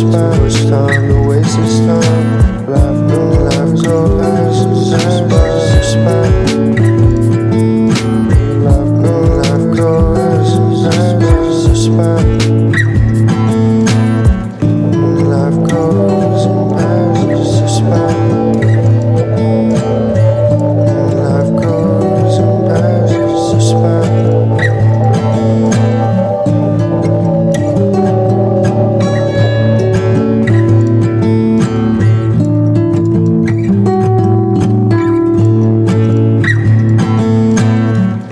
spent time, the wasted time.